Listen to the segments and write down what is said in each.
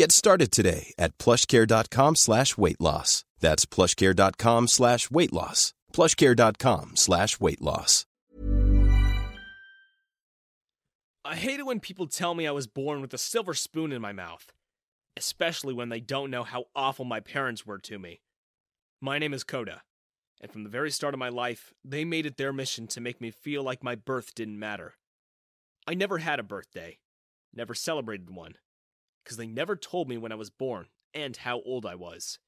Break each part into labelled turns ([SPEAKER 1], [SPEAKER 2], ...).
[SPEAKER 1] Get started today at plushcare.com slash weight loss. That's plushcare.com slash weight loss. plushcare.com slash weight loss.
[SPEAKER 2] I hate it when people tell me I was born with a silver spoon in my mouth, especially when they don't know how awful my parents were to me. My name is Coda, and from the very start of my life, they made it their mission to make me feel like my birth didn't matter. I never had a birthday, never celebrated one, because they never told me when I was born and how old I was.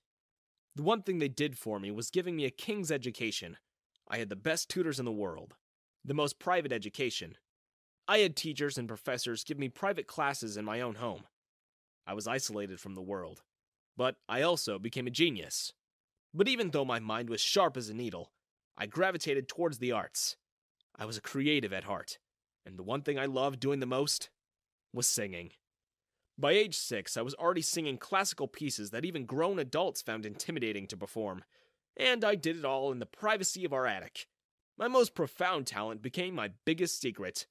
[SPEAKER 2] The one thing they did for me was giving me a king's education. I had the best tutors in the world, the most private education. I had teachers and professors give me private classes in my own home. I was isolated from the world, but I also became a genius. But even though my mind was sharp as a needle, I gravitated towards the arts. I was a creative at heart, and the one thing I loved doing the most was singing. By age six, I was already singing classical pieces that even grown adults found intimidating to perform, and I did it all in the privacy of our attic. My most profound talent became my biggest secret,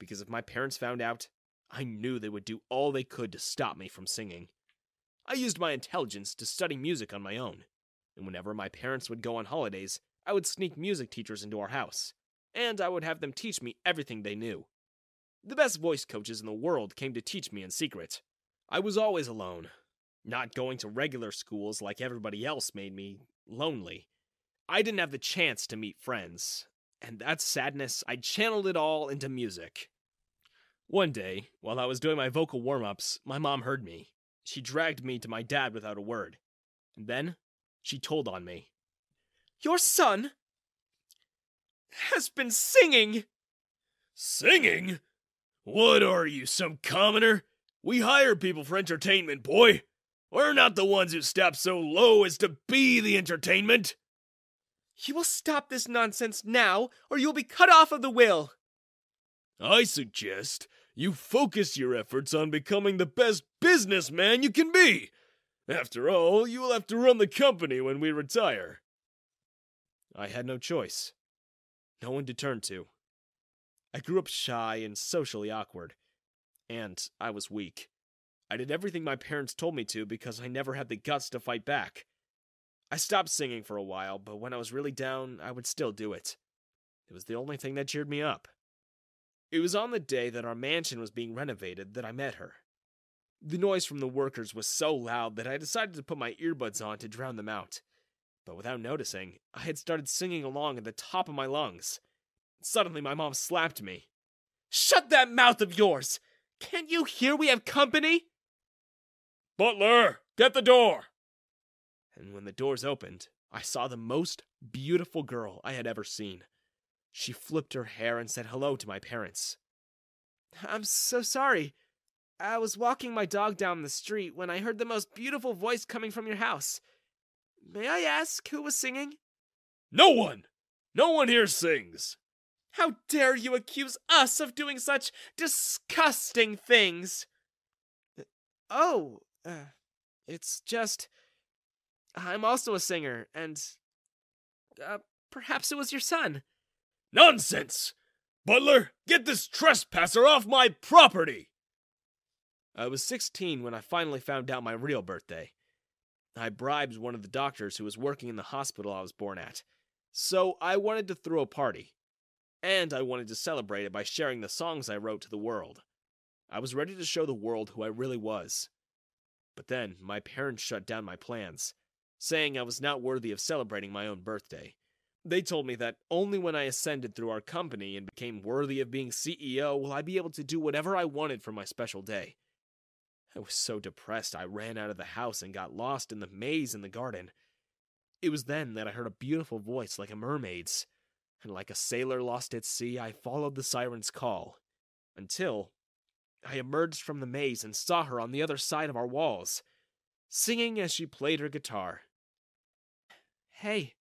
[SPEAKER 2] because if my parents found out, I knew they would do all they could to stop me from singing. I used my intelligence to study music on my own, and whenever my parents would go on holidays, I would sneak music teachers into our house, and I would have them teach me everything they knew. The best voice coaches in the world came to teach me in secret. I was always alone. Not going to regular schools like everybody else made me lonely. I didn't have the chance to meet friends, and that sadness, I channeled it all into music. One day, while I was doing my vocal warm ups, my mom heard me. She dragged me to my dad without a word. And then, she told on me. Your son has been singing!
[SPEAKER 3] Singing? What are you, some commoner? We hire people for entertainment, boy. We're not the ones who stop so low as to be the entertainment.
[SPEAKER 2] You will stop this nonsense now, or you will be cut off of the will.
[SPEAKER 3] I suggest you focus your efforts on becoming the best businessman you can be. After all, you will have to run the company when we retire.
[SPEAKER 2] I had no choice. No one to turn to. I grew up shy and socially awkward. And I was weak. I did everything my parents told me to because I never had the guts to fight back. I stopped singing for a while, but when I was really down, I would still do it. It was the only thing that cheered me up. It was on the day that our mansion was being renovated that I met her. The noise from the workers was so loud that I decided to put my earbuds on to drown them out. But without noticing, I had started singing along at the top of my lungs. Suddenly, my mom slapped me. Shut that mouth of yours! Can't you hear we have company?
[SPEAKER 3] Butler, get the door!
[SPEAKER 2] And when the doors opened, I saw the most beautiful girl I had ever seen. She flipped her hair and said hello to my parents. I'm so sorry. I was walking my dog down the street when I heard the most beautiful voice coming from your house. May I ask who was singing?
[SPEAKER 3] No one! No one here sings!
[SPEAKER 2] How dare you accuse us of doing such disgusting things? Oh, uh, it's just. I'm also a singer, and. Uh, Perhaps it was your son.
[SPEAKER 3] Nonsense! Butler, get this trespasser off my property!
[SPEAKER 2] I was 16 when I finally found out my real birthday. I bribed one of the doctors who was working in the hospital I was born at, so I wanted to throw a party. And I wanted to celebrate it by sharing the songs I wrote to the world. I was ready to show the world who I really was. But then my parents shut down my plans, saying I was not worthy of celebrating my own birthday. They told me that only when I ascended through our company and became worthy of being CEO will I be able to do whatever I wanted for my special day. I was so depressed I ran out of the house and got lost in the maze in the garden. It was then that I heard a beautiful voice like a mermaid's, and like a sailor lost at sea, I followed the siren's call until I emerged from the maze and saw her on the other side of our walls, singing as she played her guitar. Hey,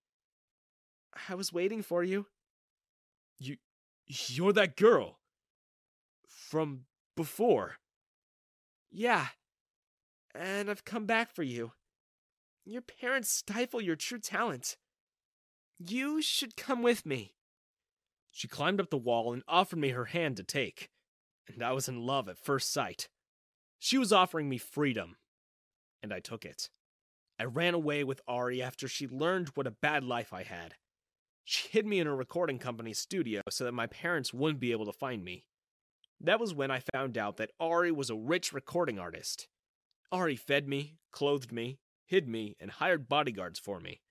[SPEAKER 2] I was waiting for you.
[SPEAKER 3] You. You're that girl. From before.
[SPEAKER 2] Yeah, and I've come back for you. Your parents stifle your true talent. You should come with me. She climbed up the wall and offered me her hand to take, and I was in love at first sight. She was offering me freedom, and I took it. I ran away with Ari after she learned what a bad life I had. She hid me in her recording company's studio so that my parents wouldn't be able to find me. That was when I found out that Ari was a rich recording artist. Ari fed me, clothed me, hid me, and hired bodyguards for me.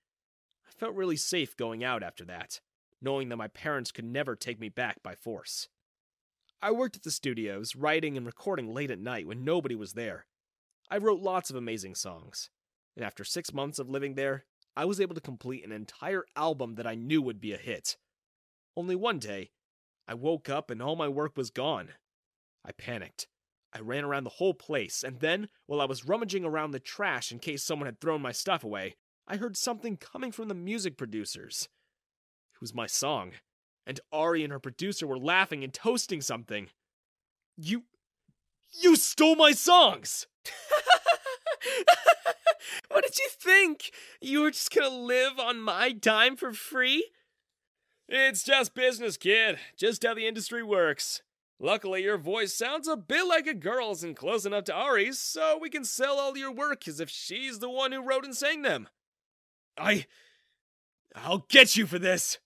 [SPEAKER 2] Felt really safe going out after that, knowing that my parents could never take me back by force. I worked at the studios, writing and recording late at night when nobody was there. I wrote lots of amazing songs, and after six months of living there, I was able to complete an entire album that I knew would be a hit. Only one day, I woke up and all my work was gone. I panicked. I ran around the whole place, and then, while I was rummaging around the trash in case someone had thrown my stuff away, I heard something coming from the music producers. It was my song, and Ari and her producer were laughing and toasting something. You. You stole my songs! what did you think? You were just gonna live on my dime for free?
[SPEAKER 3] It's just business, kid. Just how the industry works. Luckily, your voice sounds a bit like a girl's and close enough to Ari's, so we can sell all your work as if she's the one who wrote and sang them. I. I'll get you for this!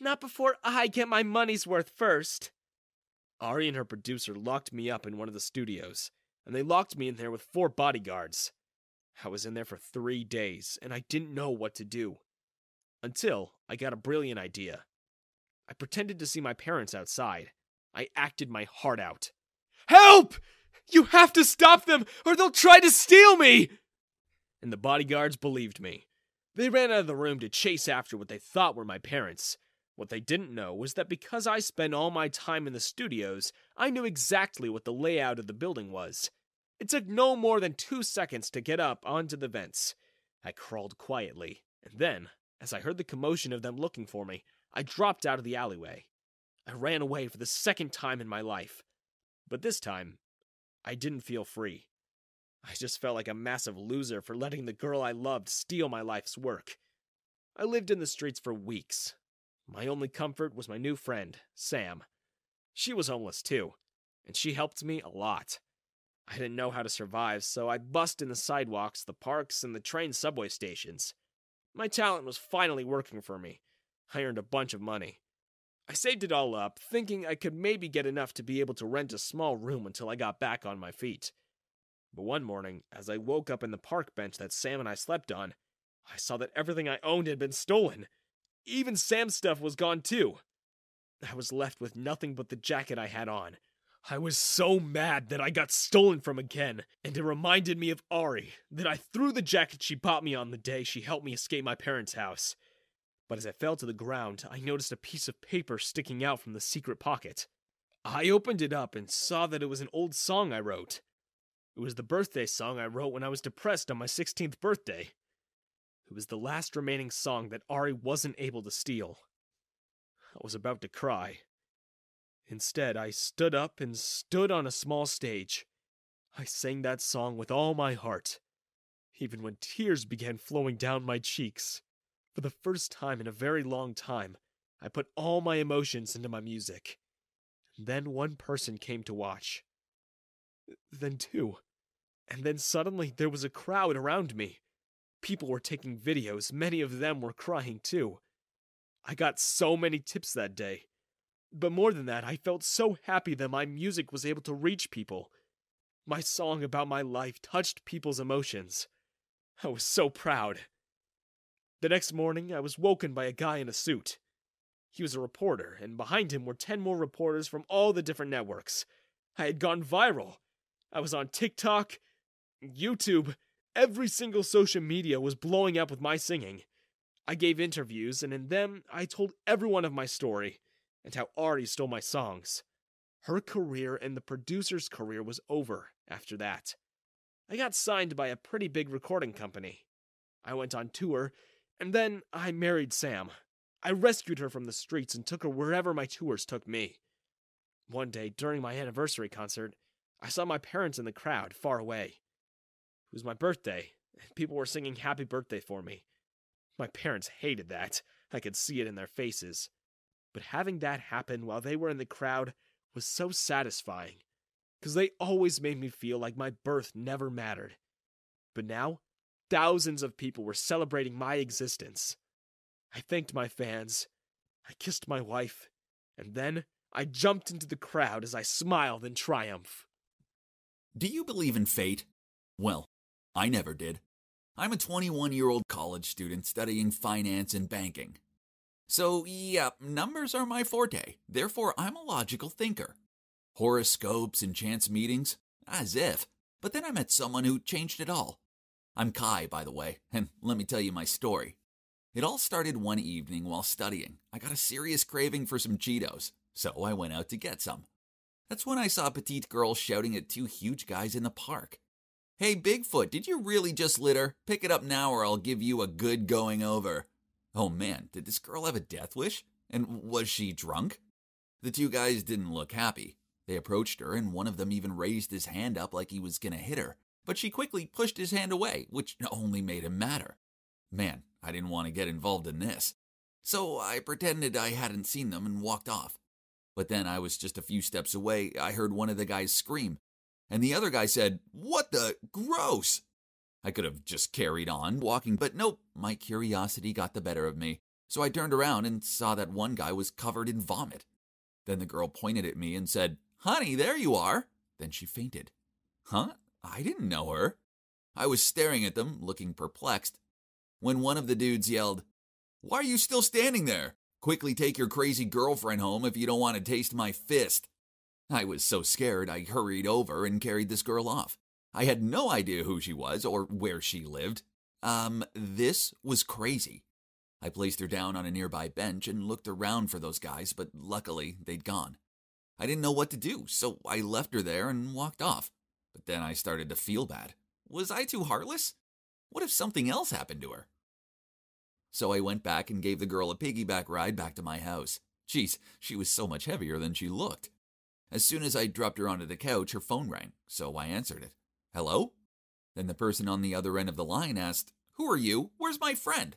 [SPEAKER 2] Not before I get my money's worth first. Ari and her producer locked me up in one of the studios, and they locked me in there with four bodyguards. I was in there for three days, and I didn't know what to do. Until I got a brilliant idea. I pretended to see my parents outside. I acted my heart out. Help! You have to stop them, or they'll try to steal me! And the bodyguards believed me. They ran out of the room to chase after what they thought were my parents. What they didn't know was that because I spent all my time in the studios, I knew exactly what the layout of the building was. It took no more than two seconds to get up onto the vents. I crawled quietly, and then, as I heard the commotion of them looking for me, I dropped out of the alleyway. I ran away for the second time in my life. But this time, I didn't feel free. I just felt like a massive loser for letting the girl I loved steal my life's work. I lived in the streets for weeks. My only comfort was my new friend, Sam. She was homeless too, and she helped me a lot. I didn't know how to survive, so I bussed in the sidewalks, the parks, and the train subway stations. My talent was finally working for me. I earned a bunch of money. I saved it all up, thinking I could maybe get enough to be able to rent a small room until I got back on my feet. But one morning, as I woke up in the park bench that Sam and I slept on, I saw that everything I owned had been stolen. Even Sam's stuff was gone too. I was left with nothing but the jacket I had on. I was so mad that I got stolen from again, and it reminded me of Ari, that I threw the jacket she bought me on the day she helped me escape my parents' house but as I fell to the ground, I noticed a piece of paper sticking out from the secret pocket. I opened it up and saw that it was an old song I wrote. It was the birthday song I wrote when I was depressed on my 16th birthday. It was the last remaining song that Ari wasn't able to steal. I was about to cry. Instead, I stood up and stood on a small stage. I sang that song with all my heart, even when tears began flowing down my cheeks. For the first time in a very long time, I put all my emotions into my music. Then one person came to watch. Then two. And then suddenly there was a crowd around me. People were taking videos, many of them were crying too. I got so many tips that day. But more than that, I felt so happy that my music was able to reach people. My song about my life touched people's emotions. I was so proud. The next morning, I was woken by a guy in a suit. He was a reporter, and behind him were 10 more reporters from all the different networks. I had gone viral. I was on TikTok, YouTube, every single social media was blowing up with my singing. I gave interviews, and in them, I told everyone of my story and how Ari stole my songs. Her career and the producer's career was over after that. I got signed by a pretty big recording company. I went on tour, and then I married Sam. I rescued her from the streets and took her wherever my tours took me. One day, during my anniversary concert, I saw my parents in the crowd, far away. It was my birthday, and people were singing happy birthday for me. My parents hated that. I could see it in their faces. But having that happen while they were in the crowd was so satisfying, because they always made me feel like my birth never mattered. But now, thousands of people were celebrating my existence. I thanked my fans, I kissed my wife, and then I jumped into the crowd as I smiled in triumph.
[SPEAKER 4] Do you believe in fate? Well, I never did. I'm a 21 year old college student studying finance and banking. So, yeah, numbers are my forte, therefore, I'm a logical thinker. Horoscopes and chance meetings? As if. But then I met someone who changed it all. I'm Kai, by the way, and let me tell you my story. It all started one evening while studying. I got a serious craving for some Cheetos, so I went out to get some. That's when I saw a petite girl shouting at two huge guys in the park. Hey, Bigfoot, did you really just litter? Pick it up now or I'll give you a good going over. Oh man, did this girl have a death wish? And was she drunk? The two guys didn't look happy. They approached her, and one of them even raised his hand up like he was gonna hit her. But she quickly pushed his hand away, which only made him madder. Man, I didn't want to get involved in this. So I pretended I hadn't seen them and walked off. But then I was just a few steps away. I heard one of the guys scream, and the other guy said, What the? Gross! I could have just carried on walking, but nope, my curiosity got the better of me. So I turned around and saw that one guy was covered in vomit. Then the girl pointed at me and said, Honey, there you are. Then she fainted. Huh? I didn't know her. I was staring at them, looking perplexed, when one of the dudes yelled, Why are you still standing there? Quickly take your crazy girlfriend home if you don't want to taste my fist. I was so scared I hurried over and carried this girl off. I had no idea who she was or where she lived. Um, this was crazy. I placed her down on a nearby bench and looked around for those guys, but luckily they'd gone. I didn't know what to do, so I left her there and walked off. But then I started to feel bad. Was I too heartless? What if something else happened to her? So I went back and gave the girl a piggyback ride back to my house. Geez, she was so much heavier than she looked. As soon as I dropped her onto the couch, her phone rang, so I answered it. Hello? Then the person on the other end of the line asked, Who are you? Where's my friend?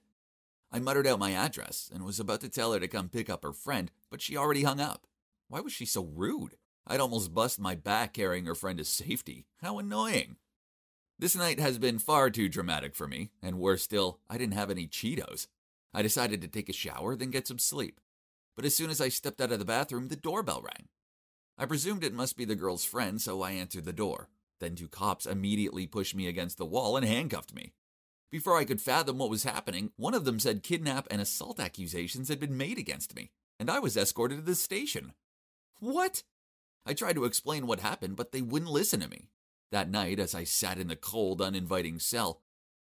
[SPEAKER 4] I muttered out my address and was about to tell her to come pick up her friend, but she already hung up. Why was she so rude? I'd almost bust my back carrying her friend to safety. How annoying. This night has been far too dramatic for me, and worse still, I didn't have any Cheetos. I decided to take a shower, then get some sleep. But as soon as I stepped out of the bathroom, the doorbell rang. I presumed it must be the girl's friend, so I answered the door. Then two cops immediately pushed me against the wall and handcuffed me. Before I could fathom what was happening, one of them said kidnap and assault accusations had been made against me, and I was escorted to the station. What? I tried to explain what happened, but they wouldn't listen to me. That night, as I sat in the cold, uninviting cell,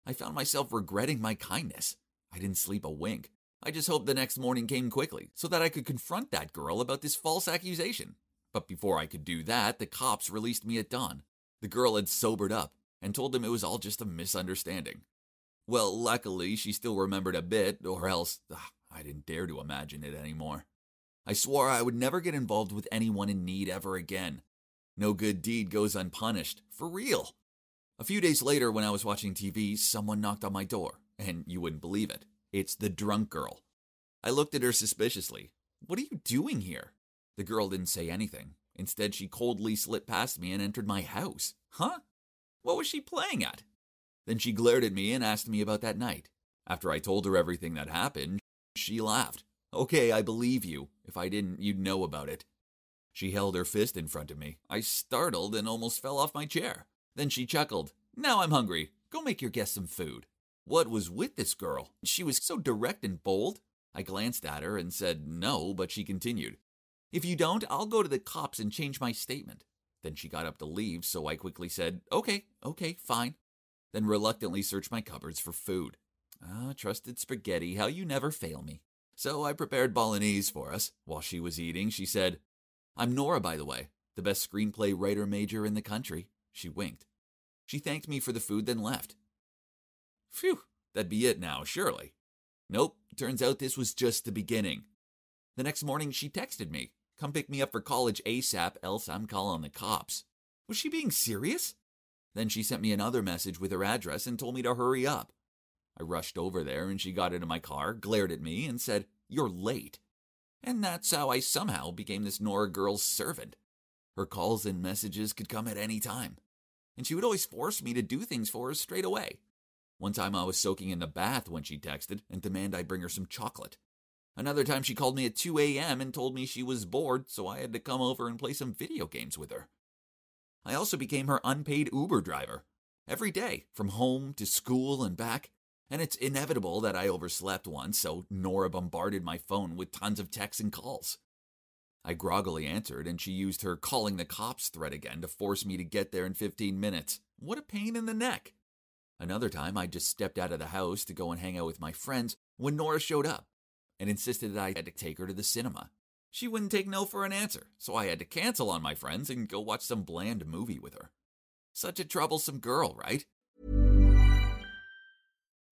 [SPEAKER 4] I found myself regretting my kindness. I didn't sleep a wink. I just hoped the next morning came quickly so that I could confront that girl about this false accusation. But before I could do that, the cops released me at dawn. The girl had sobered up and told them it was all just a misunderstanding. Well, luckily, she still remembered a bit, or else ugh, I didn't dare to imagine it anymore. I swore I would never get involved with anyone in need ever again. No good deed goes unpunished, for real. A few days later, when I was watching TV, someone knocked on my door, and you wouldn't believe it. It's the drunk girl. I looked at her suspiciously. What are you doing here? The girl didn't say anything. Instead, she coldly slipped past me and entered my house. Huh? What was she playing at? Then she glared at me and asked me about that night. After I told her everything that happened, she laughed. Okay, I believe you. If I didn't, you'd know about it. She held her fist in front of me. I startled and almost fell off my chair. Then she chuckled. Now I'm hungry. Go make your guest some food. What was with this girl? She was so direct and bold. I glanced at her and said no, but she continued. If you don't, I'll go to the cops and change my statement. Then she got up to leave, so I quickly said, Okay, okay, fine. Then reluctantly searched my cupboards for food. Ah, trusted spaghetti, how you never fail me. So I prepared bolognese for us. While she was eating, she said, I'm Nora, by the way, the best screenplay writer major in the country. She winked. She thanked me for the food, then left. Phew, that'd be it now, surely. Nope, turns out this was just the beginning. The next morning, she texted me, Come pick me up for college ASAP, else I'm calling the cops. Was she being serious? Then she sent me another message with her address and told me to hurry up. I rushed over there and she got into my car, glared at me, and said, You're late. And that's how I somehow became this Nora girl's servant. Her calls and messages could come at any time. And she would always force me to do things for her straight away. One time I was soaking in the bath when she texted and demanded I bring her some chocolate. Another time she called me at 2 a.m. and told me she was bored, so I had to come over and play some video games with her. I also became her unpaid Uber driver. Every day, from home to school and back, and it's inevitable that I overslept once, so Nora bombarded my phone with tons of texts and calls. I groggily answered, and she used her calling the cops threat again to force me to get there in 15 minutes. What a pain in the neck. Another time, I just stepped out of the house to go and hang out with my friends when Nora showed up and insisted that I had to take her to the cinema. She wouldn't take no for an answer, so I had to cancel on my friends and go watch some bland movie with her. Such a troublesome girl, right?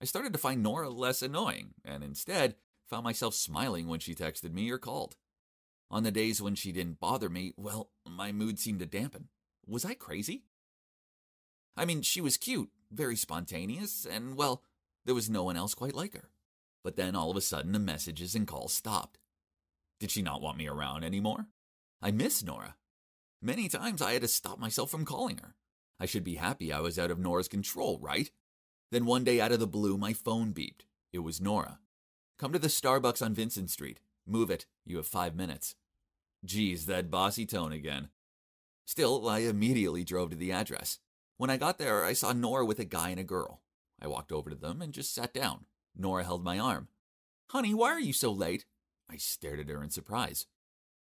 [SPEAKER 4] I started to find Nora less annoying, and instead found myself smiling when she texted me or called. On the days when she didn't bother me, well, my mood seemed to dampen. Was I crazy? I mean, she was cute, very spontaneous, and well, there was no one else quite like her. But then all of a sudden, the messages and calls stopped. Did she not want me around anymore? I miss Nora. Many times I had to stop myself from calling her. I should be happy I was out of Nora's control, right? Then one day out of the blue, my phone beeped. It was Nora. Come to the Starbucks on Vincent Street. Move it. You have five minutes. Geez, that bossy tone again. Still, I immediately drove to the address. When I got there, I saw Nora with a guy and a girl. I walked over to them and just sat down. Nora held my arm. Honey, why are you so late? I stared at her in surprise.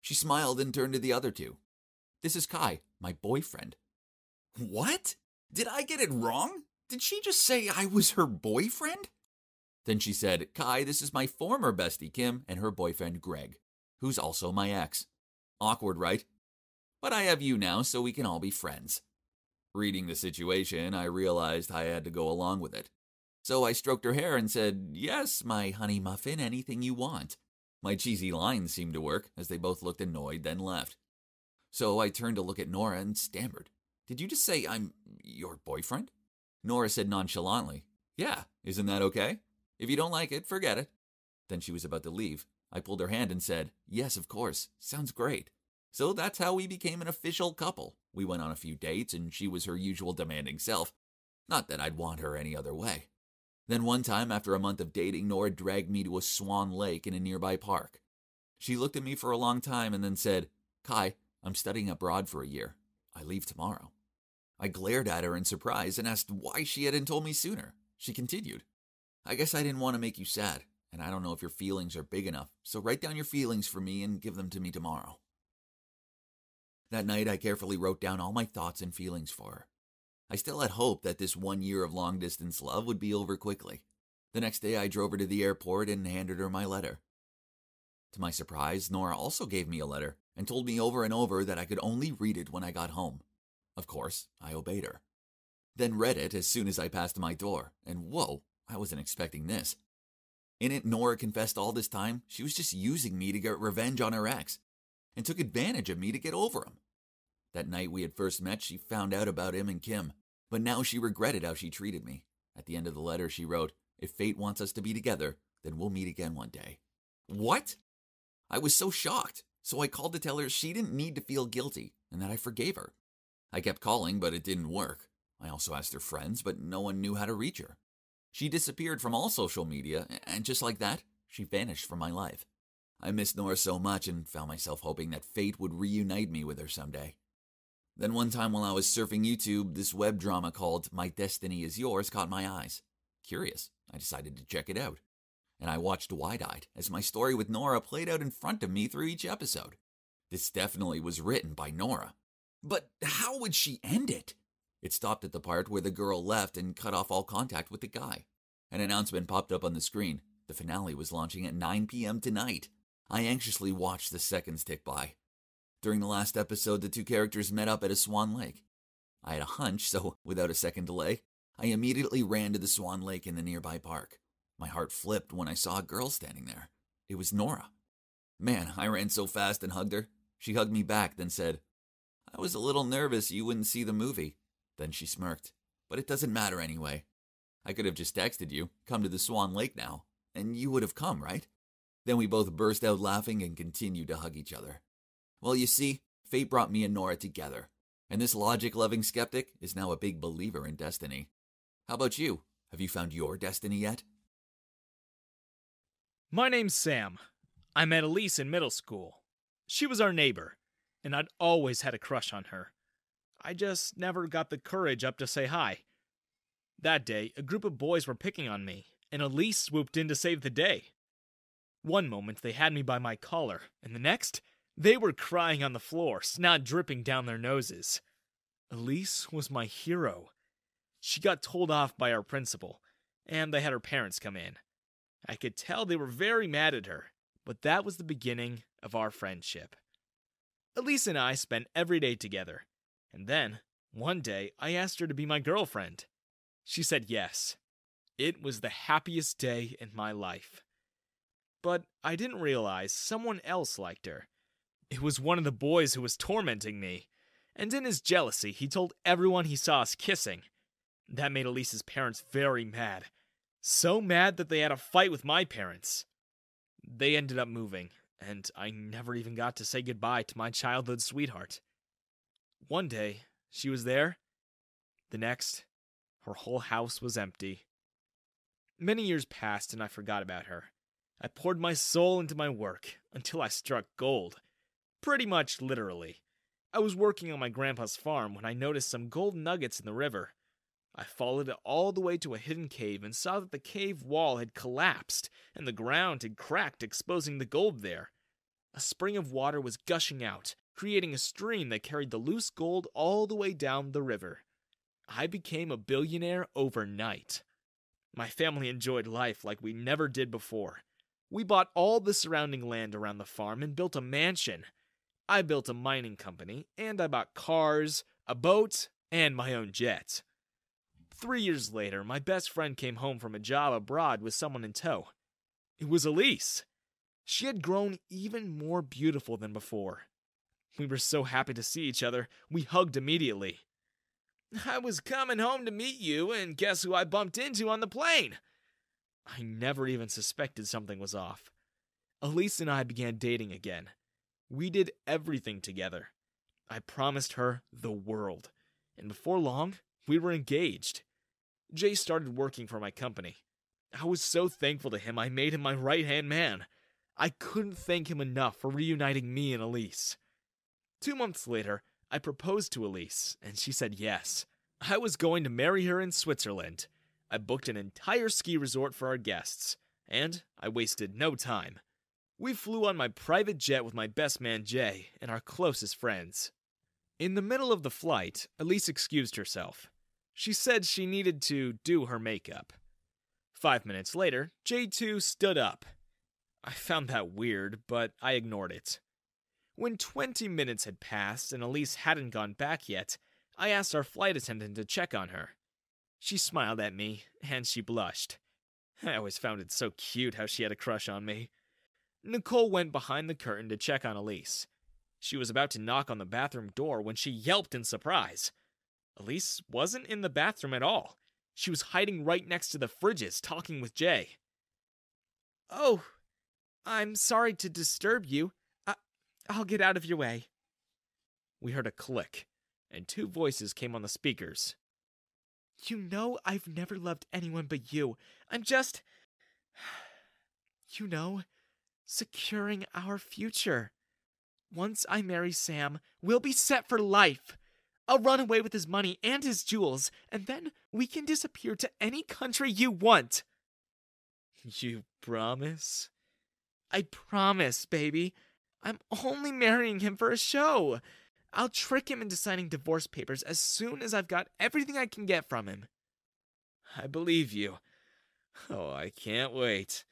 [SPEAKER 4] She smiled and turned to the other two. This is Kai, my boyfriend. What? Did I get it wrong? Did she just say I was her boyfriend? Then she said, Kai, this is my former bestie Kim and her boyfriend Greg, who's also my ex. Awkward, right? But I have you now, so we can all be friends. Reading the situation, I realized I had to go along with it. So I stroked her hair and said, Yes, my honey muffin, anything you want. My cheesy lines seemed to work, as they both looked annoyed, then left. So I turned to look at Nora and stammered. Did you just say I'm your boyfriend? Nora said nonchalantly, Yeah, isn't that okay? If you don't like it, forget it. Then she was about to leave. I pulled her hand and said, Yes, of course. Sounds great. So that's how we became an official couple. We went on a few dates, and she was her usual demanding self. Not that I'd want her any other way. Then one time, after a month of dating, Nora dragged me to a swan lake in a nearby park. She looked at me for a long time and then said, Kai, I'm studying abroad for a year. I leave tomorrow. I glared at her in surprise and asked why she hadn't told me sooner. She continued, I guess I didn't want to make you sad, and I don't know if your feelings are big enough, so write down your feelings for me and give them to me tomorrow. That night, I carefully wrote down all my thoughts and feelings for her. I still had hope that this one year of long distance love would be over quickly. The next day, I drove her to the airport and handed her my letter. To my surprise, Nora also gave me a letter and told me over and over that I could only read it when I got home. Of course, I obeyed her. Then read it as soon as I passed my door, and whoa, I wasn't expecting this. In it, Nora confessed all this time she was just using me to get revenge on her ex and took advantage of me to get over him. That night we had first met, she found out about him and Kim, but now she regretted how she treated me. At the end of the letter, she wrote, If fate wants us to be together, then we'll meet again one day. What? I was so shocked, so I called to tell her she didn't need to feel guilty and that I forgave her. I kept calling, but it didn't work. I also asked her friends, but no one knew how to reach her. She disappeared from all social media, and just like that, she vanished from my life. I missed Nora so much and found myself hoping that fate would reunite me with her someday. Then one time while I was surfing YouTube, this web drama called My Destiny Is Yours caught my eyes. Curious, I decided to check it out. And I watched wide eyed as my story with Nora played out in front of me through each episode. This definitely was written by Nora. But how would she end it? It stopped at the part where the girl left and cut off all contact with the guy. An announcement popped up on the screen. The finale was launching at 9 p.m. tonight. I anxiously watched the seconds tick by. During the last episode, the two characters met up at a Swan Lake. I had a hunch, so without a second delay, I immediately ran to the Swan Lake in the nearby park. My heart flipped when I saw a girl standing there. It was Nora. Man, I ran so fast and hugged her. She hugged me back, then said, I was a little nervous you wouldn't see the movie. Then she smirked. But it doesn't matter anyway. I could have just texted you, come to the Swan Lake now, and you would have come, right? Then we both burst out laughing and continued to hug each other. Well, you see, fate brought me and Nora together, and this logic loving skeptic is now a big believer in destiny. How about you? Have you found your destiny yet?
[SPEAKER 2] My name's Sam. I met Elise in middle school. She was our neighbor, and I'd always had a crush on her. I just never got the courage up to say hi. That day, a group of boys were picking on me, and Elise swooped in to save the day. One moment they had me by my collar, and the next, they were crying on the floor, snot dripping down their noses. Elise was my hero. She got told off by our principal, and they had her parents come in. I could tell they were very mad at her, but that was the beginning of our friendship. Elise and I spent every day together, and then, one day, I asked her to be my girlfriend. She said yes. It was the happiest day in my life. But I didn't realize someone else liked her. It was one of the boys who was tormenting me, and in his jealousy, he told everyone he saw us kissing. That made Elise's parents very mad. So mad that they had a fight with my parents. They ended up moving, and I never even got to say goodbye to my childhood sweetheart. One day, she was there. The next, her whole house was empty. Many years passed, and I forgot about her. I poured my soul into my work until I struck gold. Pretty much literally. I was working on my grandpa's farm when I noticed some gold nuggets in the river. I followed it all the way to a hidden cave and saw that the cave wall had collapsed and the ground had cracked, exposing the gold there. A spring of water was gushing out, creating a stream that carried the loose gold all the way down the river. I became a billionaire overnight. My family enjoyed life like we never did before. We bought all the surrounding land around the farm and built a mansion. I built a mining company, and I bought cars, a boat, and my own jet. Three years later, my best friend came home from a job abroad with someone in tow. It was Elise. She had grown even more beautiful than before. We were so happy to see each other, we hugged immediately. I was coming home to meet you, and guess who I bumped into on the plane? I never even suspected something was off. Elise and I began dating again. We did everything together. I promised her the world, and before long, we were engaged. Jay started working for my company. I was so thankful to him, I made him my right hand man. I couldn't thank him enough for reuniting me and Elise. Two months later, I proposed to Elise, and she said yes. I was going to marry her in Switzerland. I booked an entire ski resort for our guests, and I wasted no time. We flew on my private jet with my best man Jay and our closest friends. In the middle of the flight, Elise excused herself. She said she needed to do her makeup. Five minutes later, Jay too stood up. I found that weird, but I ignored it. When 20 minutes had passed and Elise hadn't gone back yet, I asked our flight attendant to check on her. She smiled at me, and she blushed. I always found it so cute how she had a crush on me. Nicole went behind the curtain to check on Elise. She was about to knock on the bathroom door when she yelped in surprise. Elise wasn't in the bathroom at all. She was hiding right next to the fridges, talking with Jay. Oh, I'm sorry to disturb you. I- I'll get out of your way. We heard a click, and two voices came on the speakers. You know I've never loved anyone but you. I'm just. You know, securing our future. Once I marry Sam, we'll be set for life. I'll run away with his money and his jewels, and then we can disappear to any country you want. You promise? I promise, baby. I'm only marrying him for a show. I'll trick him into signing divorce papers as soon as I've got everything I can get from him. I believe you. Oh, I can't wait.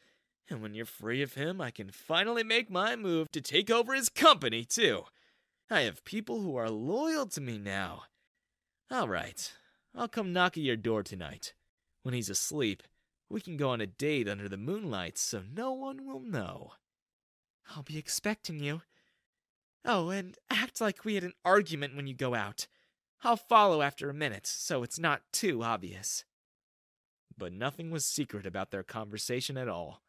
[SPEAKER 2] And when you're free of him, I can finally make my move to take over his company, too. I have people who are loyal to me now. All right, I'll come knock at your door tonight. When he's asleep, we can go on a date under the moonlight so no one will know. I'll be expecting you. Oh, and act like we had an argument when you go out. I'll follow after a minute, so it's not too obvious. But nothing was secret about their conversation at all.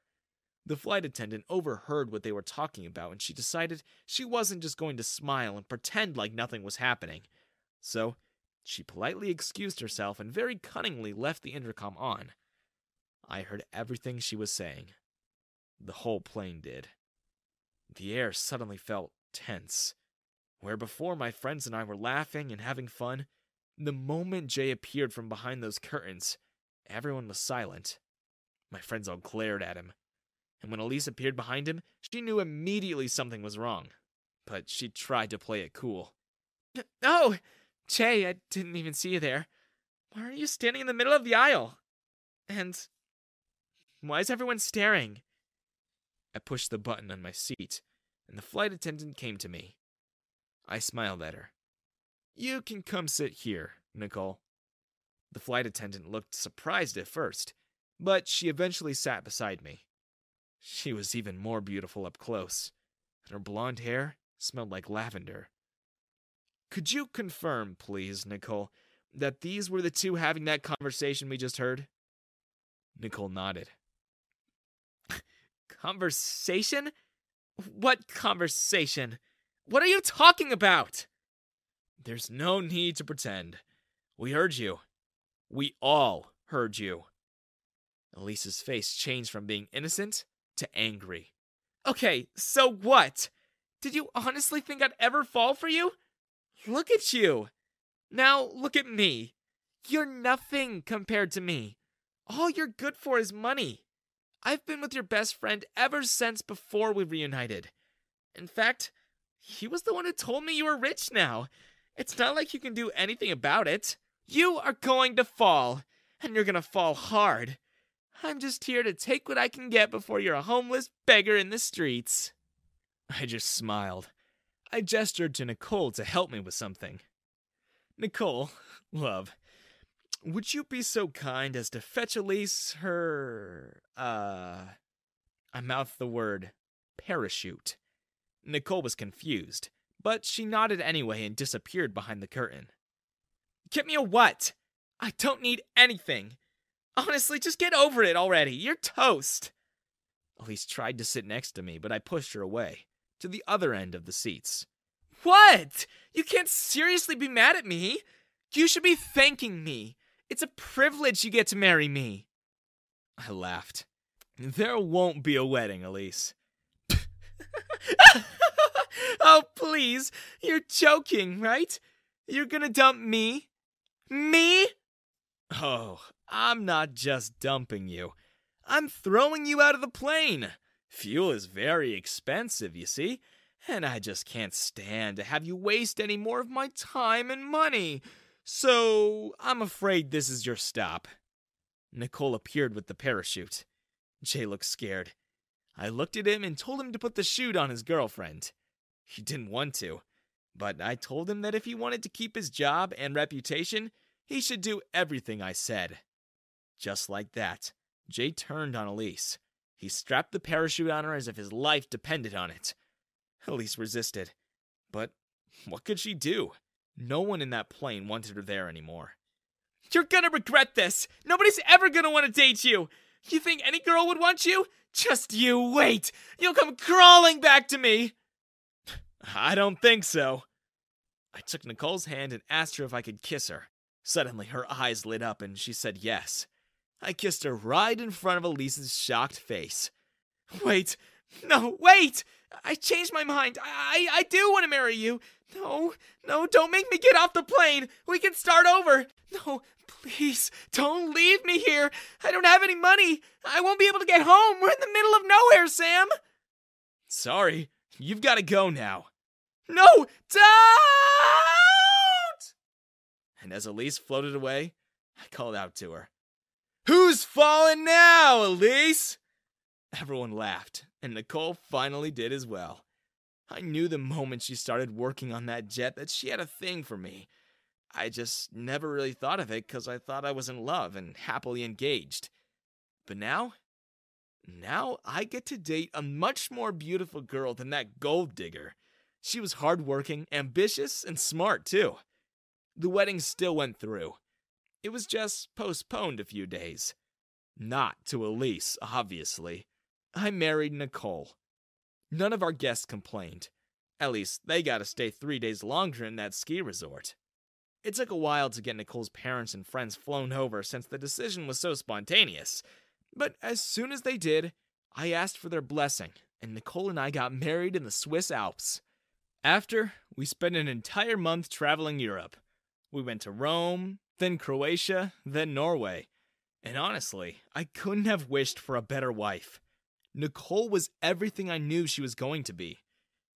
[SPEAKER 2] The flight attendant overheard what they were talking about, and she decided she wasn't just going to smile and pretend like nothing was happening. So, she politely excused herself and very cunningly left the intercom on. I heard everything she was saying. The whole plane did. The air suddenly felt tense. Where before my friends and I were laughing and having fun, the moment Jay appeared from behind those curtains, everyone was silent. My friends all glared at him and when Elise appeared behind him, she knew immediately something was wrong. But she tried to play it cool. Oh, Jay, I didn't even see you there. Why are you standing in the middle of the aisle? And why is everyone staring? I pushed the button on my seat, and the flight attendant came to me. I smiled at her. You can come sit here, Nicole. The flight attendant looked surprised at first, but she eventually sat beside me. She was even more beautiful up close, and her blonde hair smelled like lavender. Could you confirm, please, Nicole, that these were the two having that conversation we just heard? Nicole nodded. Conversation? What conversation? What are you talking about? There's no need to pretend. We heard you. We all heard you. Elise's face changed from being innocent to angry. Okay, so what? Did you honestly think I'd ever fall for you? Look at you. Now look at me. You're nothing compared to me. All you're good for is money. I've been with your best friend ever since before we reunited. In fact, he was the one who told me you were rich now. It's not like you can do anything about it. You are going to fall, and you're gonna fall hard. I'm just here to take what I can get before you're a homeless beggar in the streets. I just smiled. I gestured to Nicole to help me with something. Nicole, love, would you be so kind as to fetch Elise her, uh. I mouthed the word parachute. Nicole was confused, but she nodded anyway and disappeared behind the curtain. Get me a what? I don't need anything. Honestly, just get over it already. You're toast. Elise tried to sit next to me, but I pushed her away, to the other end of the seats. What? You can't seriously be mad at me. You should be thanking me. It's a privilege you get to marry me. I laughed. There won't be a wedding, Elise. oh, please. You're joking, right? You're gonna dump me? Me? Oh, I'm not just dumping you. I'm throwing you out of the plane. Fuel is very expensive, you see, and I just can't stand to have you waste any more of my time and money. So I'm afraid this is your stop. Nicole appeared with the parachute. Jay looked scared. I looked at him and told him to put the chute on his girlfriend. He didn't want to, but I told him that if he wanted to keep his job and reputation, he should do everything I said. Just like that, Jay turned on Elise. He strapped the parachute on her as if his life depended on it. Elise resisted. But what could she do? No one in that plane wanted her there anymore. You're gonna regret this! Nobody's ever gonna want to date you! You think any girl would want you? Just you wait! You'll come crawling back to me! I don't think so. I took Nicole's hand and asked her if I could kiss her. Suddenly, her eyes lit up and she said yes. I kissed her right in front of Elise's shocked face. Wait, no, wait! I changed my mind. I, I, I do want to marry you. No, no, don't make me get off the plane. We can start over. No, please, don't leave me here. I don't have any money. I won't be able to get home. We're in the middle of nowhere, Sam. Sorry, you've got to go now. No, don't! And as Elise floated away, I called out to her. Who's falling now, Elise? Everyone laughed, and Nicole finally did as well. I knew the moment she started working on that jet that she had a thing for me. I just never really thought of it because I thought I was in love and happily engaged. But now, now I get to date a much more beautiful girl than that gold digger. She was hardworking, ambitious, and smart too. The wedding still went through. It was just postponed a few days. Not to Elise, obviously. I married Nicole. None of our guests complained. At least, they got to stay three days longer in that ski resort. It took a while to get Nicole's parents and friends flown over since the decision was so spontaneous. But as soon as they did, I asked for their blessing, and Nicole and I got married in the Swiss Alps. After, we spent an entire month traveling Europe. We went to Rome, then Croatia, then Norway. And honestly, I couldn't have wished for a better wife. Nicole was everything I knew she was going to be.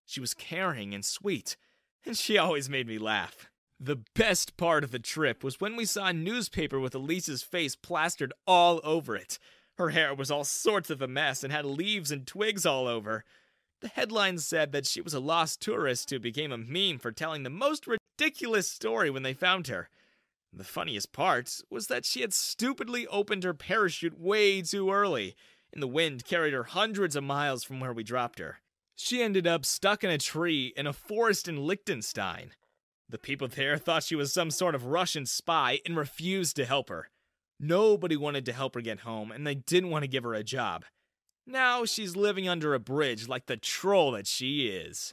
[SPEAKER 2] She was caring and sweet, and she always made me laugh. The best part of the trip was when we saw a newspaper with Elise's face plastered all over it. Her hair was all sorts of a mess and had leaves and twigs all over. The headline said that she was a lost tourist who became a meme for telling the most ridiculous story when they found her. The funniest part was that she had stupidly opened her parachute way too early, and the wind carried her hundreds of miles from where we dropped her. She ended up stuck in a tree in a forest in Liechtenstein. The people there thought she was some sort of Russian spy and refused to help her. Nobody wanted to help her get home, and they didn't want to give her a job. Now she's living under a bridge like the troll that she is.